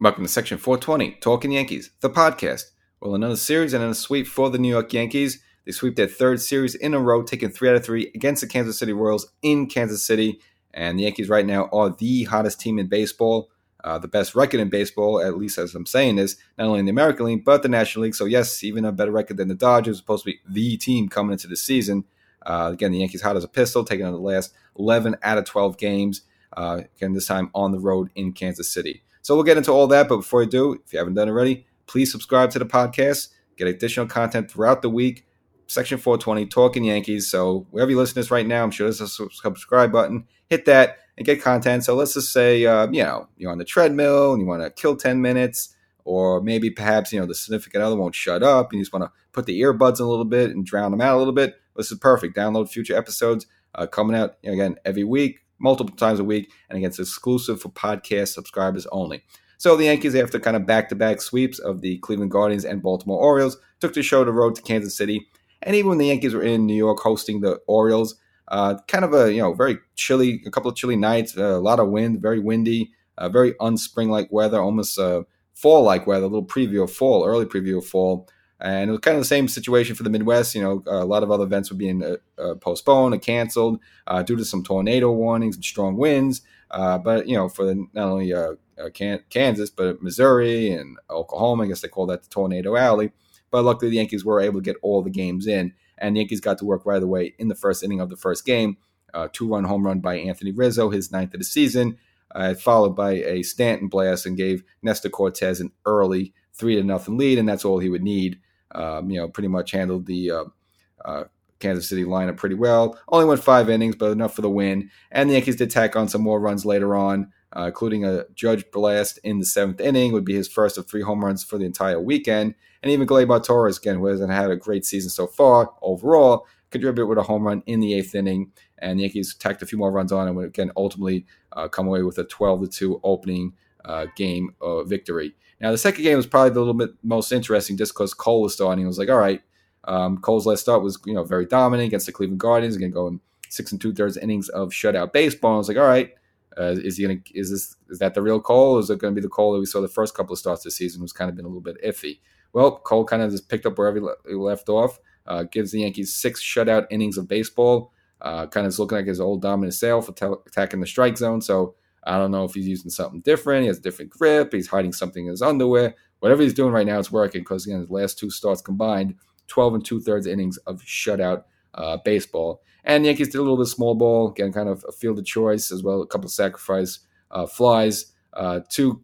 Welcome to Section 420, Talking Yankees, the podcast. Well, another series and a sweep for the New York Yankees. They sweep their third series in a row, taking three out of three against the Kansas City Royals in Kansas City. And the Yankees right now are the hottest team in baseball, uh, the best record in baseball, at least as I'm saying this, not only in the American League, but the National League. So, yes, even a better record than the Dodgers, supposed to be the team coming into the season. Uh, again, the Yankees hot as a pistol, taking on the last 11 out of 12 games. Uh, again, this time on the road in Kansas City. So we'll get into all that. But before we do, if you haven't done already, please subscribe to the podcast. Get additional content throughout the week. Section 420, Talking Yankees. So wherever you listen to this right now, I'm sure there's a subscribe button. Hit that and get content. So let's just say, uh, you know, you're on the treadmill and you want to kill 10 minutes, or maybe perhaps, you know, the significant other won't shut up and you just want to put the earbuds in a little bit and drown them out a little bit. This is perfect. Download future episodes uh, coming out, you know, again, every week multiple times a week, and against exclusive for podcast subscribers only. So the Yankees, after kind of back-to-back sweeps of the Cleveland Guardians and Baltimore Orioles, took the show to road to Kansas City. And even when the Yankees were in New York hosting the Orioles, uh, kind of a you know very chilly, a couple of chilly nights, uh, a lot of wind, very windy, uh, very unspring-like weather, almost uh, fall-like weather. A little preview of fall, early preview of fall. And it was kind of the same situation for the Midwest. You know, a lot of other events were being uh, uh, postponed or canceled uh, due to some tornado warnings and strong winds. Uh, but you know, for not only uh, Kansas but Missouri and Oklahoma, I guess they call that the Tornado Alley. But luckily, the Yankees were able to get all the games in, and the Yankees got to work right away in the first inning of the first game. two-run home run by Anthony Rizzo, his ninth of the season, followed by a Stanton blast, and gave Nestor Cortes an early three to nothing lead, and that's all he would need um, you know, pretty much handled the uh, uh, Kansas City lineup pretty well. Only went five innings, but enough for the win. And the Yankees did tack on some more runs later on, uh, including a Judge blast in the seventh inning, would be his first of three home runs for the entire weekend. And even Gleyber Torres, again, who hasn't had a great season so far overall, contributed with a home run in the eighth inning. And the Yankees tacked a few more runs on and would again ultimately uh, come away with a 12 to 2 opening uh, game uh, victory. Now, the second game was probably the little bit most interesting just because Cole was starting. It was like, all right, um, Cole's last start was you know very dominant against the Cleveland Guardians, going six and two thirds innings of shutout baseball. And I was like, all right, uh, is he gonna is this is that the real Cole? Is it going to be the Cole that we saw the first couple of starts this season? Who's kind of been a little bit iffy. Well, Cole kind of just picked up wherever he left off. Uh, gives the Yankees six shutout innings of baseball. Uh, kind of looking like his old dominant self, attacking the strike zone. So I don't know if he's using something different. He has a different grip. He's hiding something in his underwear. Whatever he's doing right now, it's working because again, his last two starts combined, 12 and two thirds innings of shutout uh, baseball. And the Yankees did a little bit of small ball, again, kind of a fielder's choice as well, a couple of sacrifice uh, flies uh, to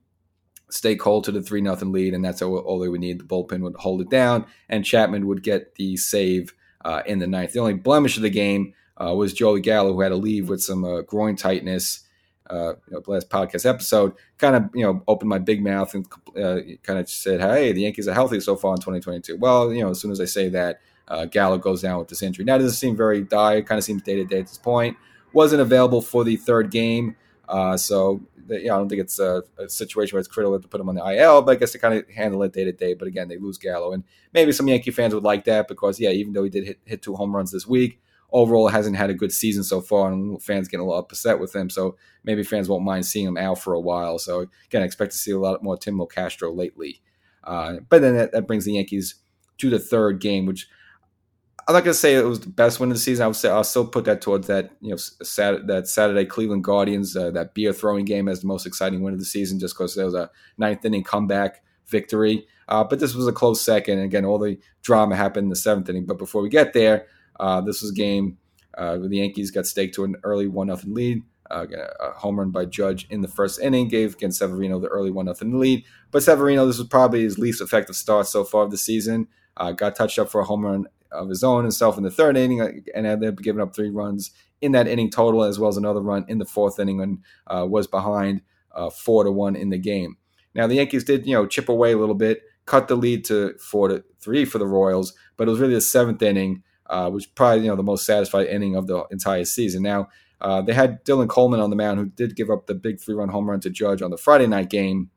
stay cold to the 3 nothing lead. And that's all, all, they would need. The bullpen would hold it down, and Chapman would get the save uh, in the ninth. The only blemish of the game uh, was Joey Gallo, who had to leave with some uh, groin tightness uh, you know, last podcast episode, kind of you know opened my big mouth and uh, kind of said, "Hey, the Yankees are healthy so far in 2022." Well, you know, as soon as I say that, uh, Gallo goes down with this injury. Now, it doesn't seem very dire. Kind of seems day to day at this point. Wasn't available for the third game, uh, so yeah, I don't think it's a, a, situation where it's critical to put him on the IL. But I guess they kind of handle it day to day. But again, they lose Gallo, and maybe some Yankee fans would like that because yeah, even though he did hit, hit two home runs this week overall hasn't had a good season so far, and fans getting a little upset with him. So maybe fans won't mind seeing him out for a while. So again, I expect to see a lot more Tim Castro lately. Uh, but then that, that, brings the Yankees to the third game, which I'm not gonna say it was the best win of the season. I would say I'll still put that towards that you know Saturday, that Saturday Cleveland Guardians uh, that beer throwing game as the most exciting win of the season, just because there was a ninth inning comeback victory. Uh, but this was a close second. And again, all the drama happened in the seventh inning. But before we get there, uh, this was a game uh, the Yankees got staked to an early one nothing lead. Uh, a home run by Judge in the first inning gave against Severino the early one nothing lead. But Severino, this was probably his least effective start so far of the season. Uh, got touched up for a home run of his own himself in the third inning uh, and ended up giving up three runs in that inning total, as well as another run in the fourth inning and uh, was behind uh, four to one in the game. Now the Yankees did, you know, chip away a little bit, cut the lead to four to three for the Royals, but it was really the seventh inning uh, which probably you know the most satisfied inning of the entire season. Now uh, they had Dylan Coleman on the mound, who did give up the big three-run home run to Judge on the Friday night game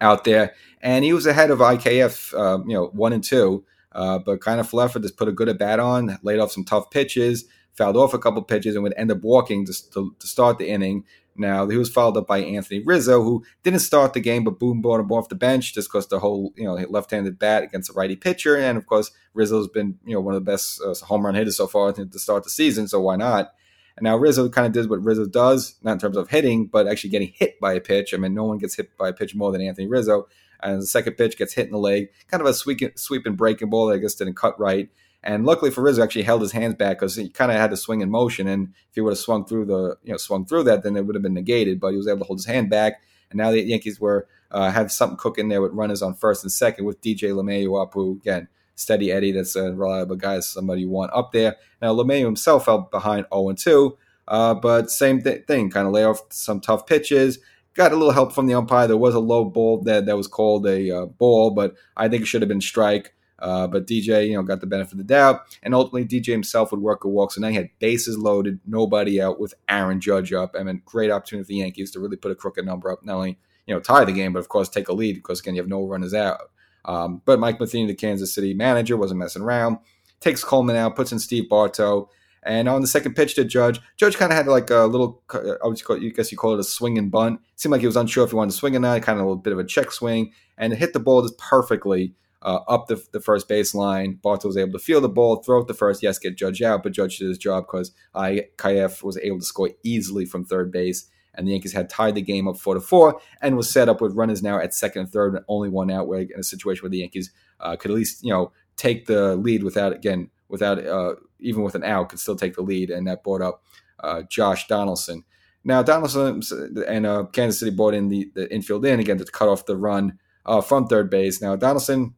out there, and he was ahead of IKF, uh, you know, one and two. Uh, but Kiner-Falefa just put a good at bat on, laid off some tough pitches, fouled off a couple pitches and would end up walking to, to, to start the inning. Now he was followed up by Anthony Rizzo, who didn't start the game, but Boone brought him off the bench just because the whole you know left-handed bat against a righty pitcher, and of course Rizzo's been you know one of the best uh, home run hitters so far to start the season, so why not? And now Rizzo kind of did what Rizzo does, not in terms of hitting, but actually getting hit by a pitch. I mean, no one gets hit by a pitch more than Anthony Rizzo. And the second pitch gets hit in the leg, kind of a sweep, sweep and breaking ball that I guess didn't cut right. And luckily for Rizzo, actually held his hands back because he kind of had to swing in motion. And if he would have swung through the, you know, swung through that, then it would have been negated. But he was able to hold his hand back. And now the Yankees were uh, have something cooking there with runners on first and second with DJ LeMahieu up, who again steady Eddie. That's a reliable guy, somebody you want up there. Now LeMahieu himself fell behind 0 and 2, uh, but same th- thing, kind of lay off some tough pitches. Got a little help from the umpire. There was a low ball that that was called a uh, ball, but I think it should have been strike. Uh, but DJ, you know, got the benefit of the doubt, and ultimately DJ himself would work a walk. So now he had bases loaded, nobody out, with Aaron Judge up. I mean, great opportunity for the Yankees to really put a crooked number up, not only you know tie the game, but of course take a lead because again you have no runners out. Um, but Mike Matheny, the Kansas City manager, wasn't messing around. Takes Coleman out, puts in Steve Barlow, and on the second pitch to Judge, Judge kind of had like a little, I call, you guess you call it a swing and bunt. Seemed like he was unsure if he wanted to swing or not, kind of a little bit of a check swing, and it hit the ball just perfectly uh, up the, the first baseline. Barlow was able to feel the ball, throw it the first, yes, get Judge out, but Judge did his job because I Kaif was able to score easily from third base, and the Yankees had tied the game up four to four, and was set up with runners now at second and third, and only one out. Where in a situation where the Yankees uh, could at least you know take the lead without again without uh, even with an out could still take the lead, and that brought up uh, Josh Donaldson. Now Donaldson and uh, Kansas City brought in the, the infield in again to cut off the run uh, from third base. Now Donaldson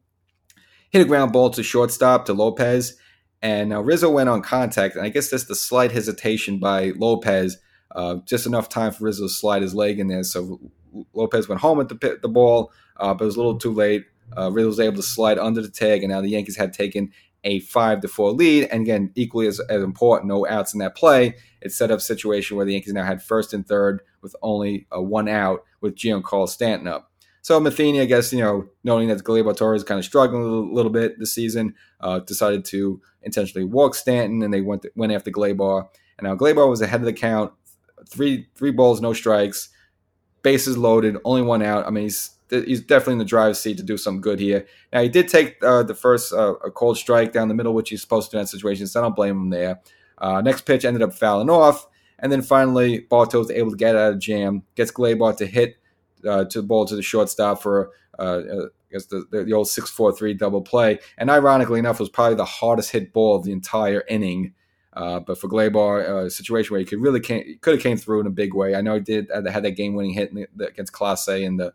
hit a ground ball to shortstop to Lopez, and now Rizzo went on contact, and I guess that's the slight hesitation by Lopez, uh, just enough time for Rizzo to slide his leg in there. So Lopez went home at the the ball, uh, but it was a little too late. Uh, Rizzo was able to slide under the tag, and now the Yankees had taken a five to four lead. And again, equally as, as important, no outs in that play. It set up a situation where the Yankees now had first and third with only a one out with Giancarlo Stanton up. So Matheny, I guess, you know, knowing that Gleyber Torres is kind of struggling a little, little bit this season, uh, decided to intentionally walk Stanton, and they went went after Gleyber. And now Gleyber was ahead of the count, three three balls, no strikes, bases loaded, only one out. I mean, he's he's definitely in the driver's seat to do some good here. Now he did take uh, the first uh, a cold strike down the middle, which he's supposed to in that situation, so I don't blame him there. Uh, next pitch ended up fouling off, and then finally Barlow was able to get out of jam, gets Gleyber to hit uh, to the ball to the shortstop for uh, uh, I guess the, the, old six four three double play, and ironically enough, it was probably the hardest hit ball of the entire inning. Uh, but for Gleyber, uh, a situation where he could really could have came through in a big way. I know he did had that game winning hit the, against Clase in the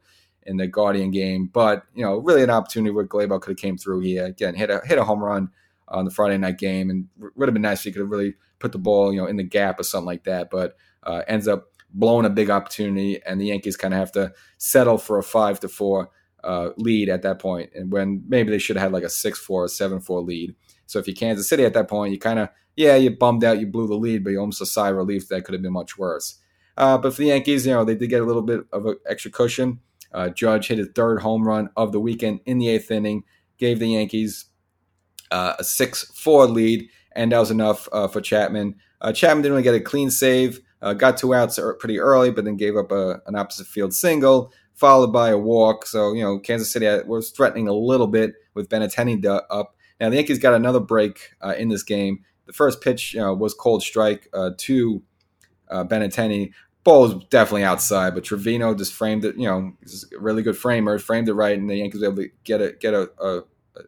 in the Guardian game. But you know, really an opportunity where Gleyber could have came through here again, hit a hit a home run on the Friday night game, and would have been nice if he could have really put the ball you know in the gap or something like that. But uh, ends up blowing a big opportunity, and the Yankees kind of have to settle for a five to four uh, lead at that point, and when maybe they should have had like a six four or seven four lead. So if you Kansas City at that point, you kind of yeah you bummed out, you blew the lead, but you almost a sigh of relief that could have been much worse. Uh, but for the Yankees, you know they did get a little bit of an extra cushion. Uh, Judge hit his third home run of the weekend in the eighth inning, gave the Yankees uh, a 6 4 lead, and that was enough uh, for Chapman. Uh, Chapman didn't really get a clean save, uh, got two outs pretty early, but then gave up a, an opposite field single, followed by a walk. So, you know, Kansas City was threatening a little bit with Benintendi up. Now, the Yankees got another break uh, in this game. The first pitch was cold strike to uh, Benintendi ball was definitely outside, but Trevino just framed it. You know, really good framer, framed it right, and the Yankees were able to get a get a, a, a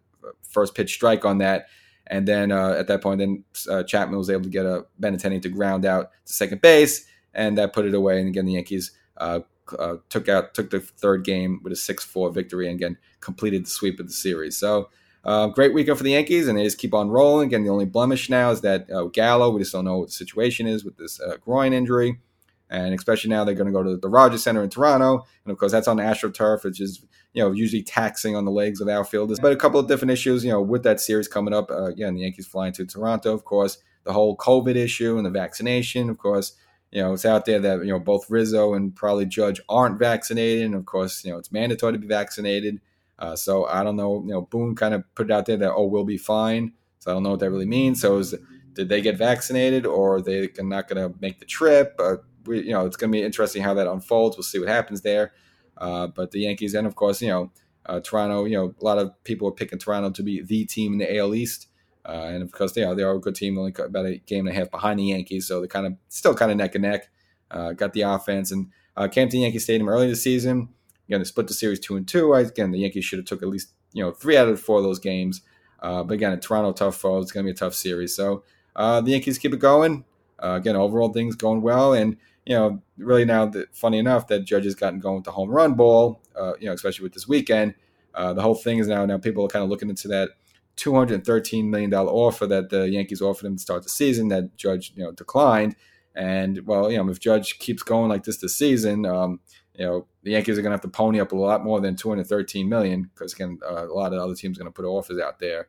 first pitch strike on that. And then uh, at that point, then uh, Chapman was able to get a Benintendi to ground out to second base, and that put it away. And again, the Yankees uh, uh took out took the third game with a six four victory, and again completed the sweep of the series. So. Uh, great weekend for the Yankees, and they just keep on rolling. Again, the only blemish now is that uh, Gallo. We just don't know what the situation is with this groin injury and especially now they're going to go to the Rogers Center in Toronto, and of course that's on AstroTurf, which is you know usually taxing on the legs of outfielders. But a couple of different issues, you know, with that series coming up. Uh, again, the Yankees flying to Toronto, of course, the whole COVID issue and the vaccination, of course. You know, it's out there that you know both Rizzo and probably Judge aren't vaccinated, and of course, you know it's mandatory to be vaccinated. Uh, so I don't know. You know, Boone kind of put it out there that oh we'll be fine. So I don't know what that really means. So is did they get vaccinated or are they not going to make the trip? Uh, we, you know, it's going to be interesting how that unfolds. We'll see what happens there. Uh, but the Yankees, and of course, you know, uh, Toronto. You know, a lot of people are picking Toronto to be the team in the AL East. Uh, and of course, they are they are a good team, only about a game and a half behind the Yankees, so they're kind of still kind of neck and neck. Uh, got the offense and uh, came to Yankee Stadium early this season. Again, they split the series two and two. Again, the Yankees should have took at least you know three out of four of those games. Uh, but again, Toronto tough foe. It's going to be a tough series. So the Yankees keep it going. Uh, again, overall things going well, and you know, really now, that, funny enough, that Judge has gotten going with the home run ball. Uh, you know, especially with this weekend, uh, the whole thing is now now people are kind of looking into that two hundred thirteen million dollar offer that the Yankees offered him to start the season that Judge you know declined. And well, you know, if Judge keeps going like this this season, um, you know, the Yankees are going to have to pony up a lot more than 213 million because again, uh, a lot of other teams are going to put offers out there.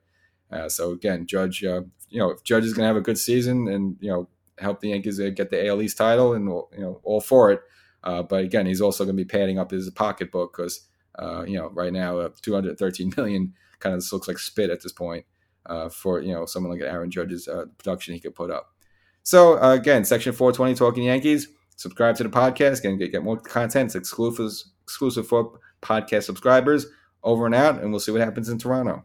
Uh, so again, Judge, uh, you know, if Judge is going to have a good season and you know help the Yankees uh, get the AL East title, and you know, all for it. Uh, but again, he's also going to be padding up his pocketbook because uh, you know right now 213 million kind of looks like spit at this point for you know someone like Aaron Judge's production he could put up. So uh, again, section 420 Talking Yankees. Subscribe to the podcast and get, get more content. It's exclusive, exclusive for podcast subscribers. Over and out, and we'll see what happens in Toronto.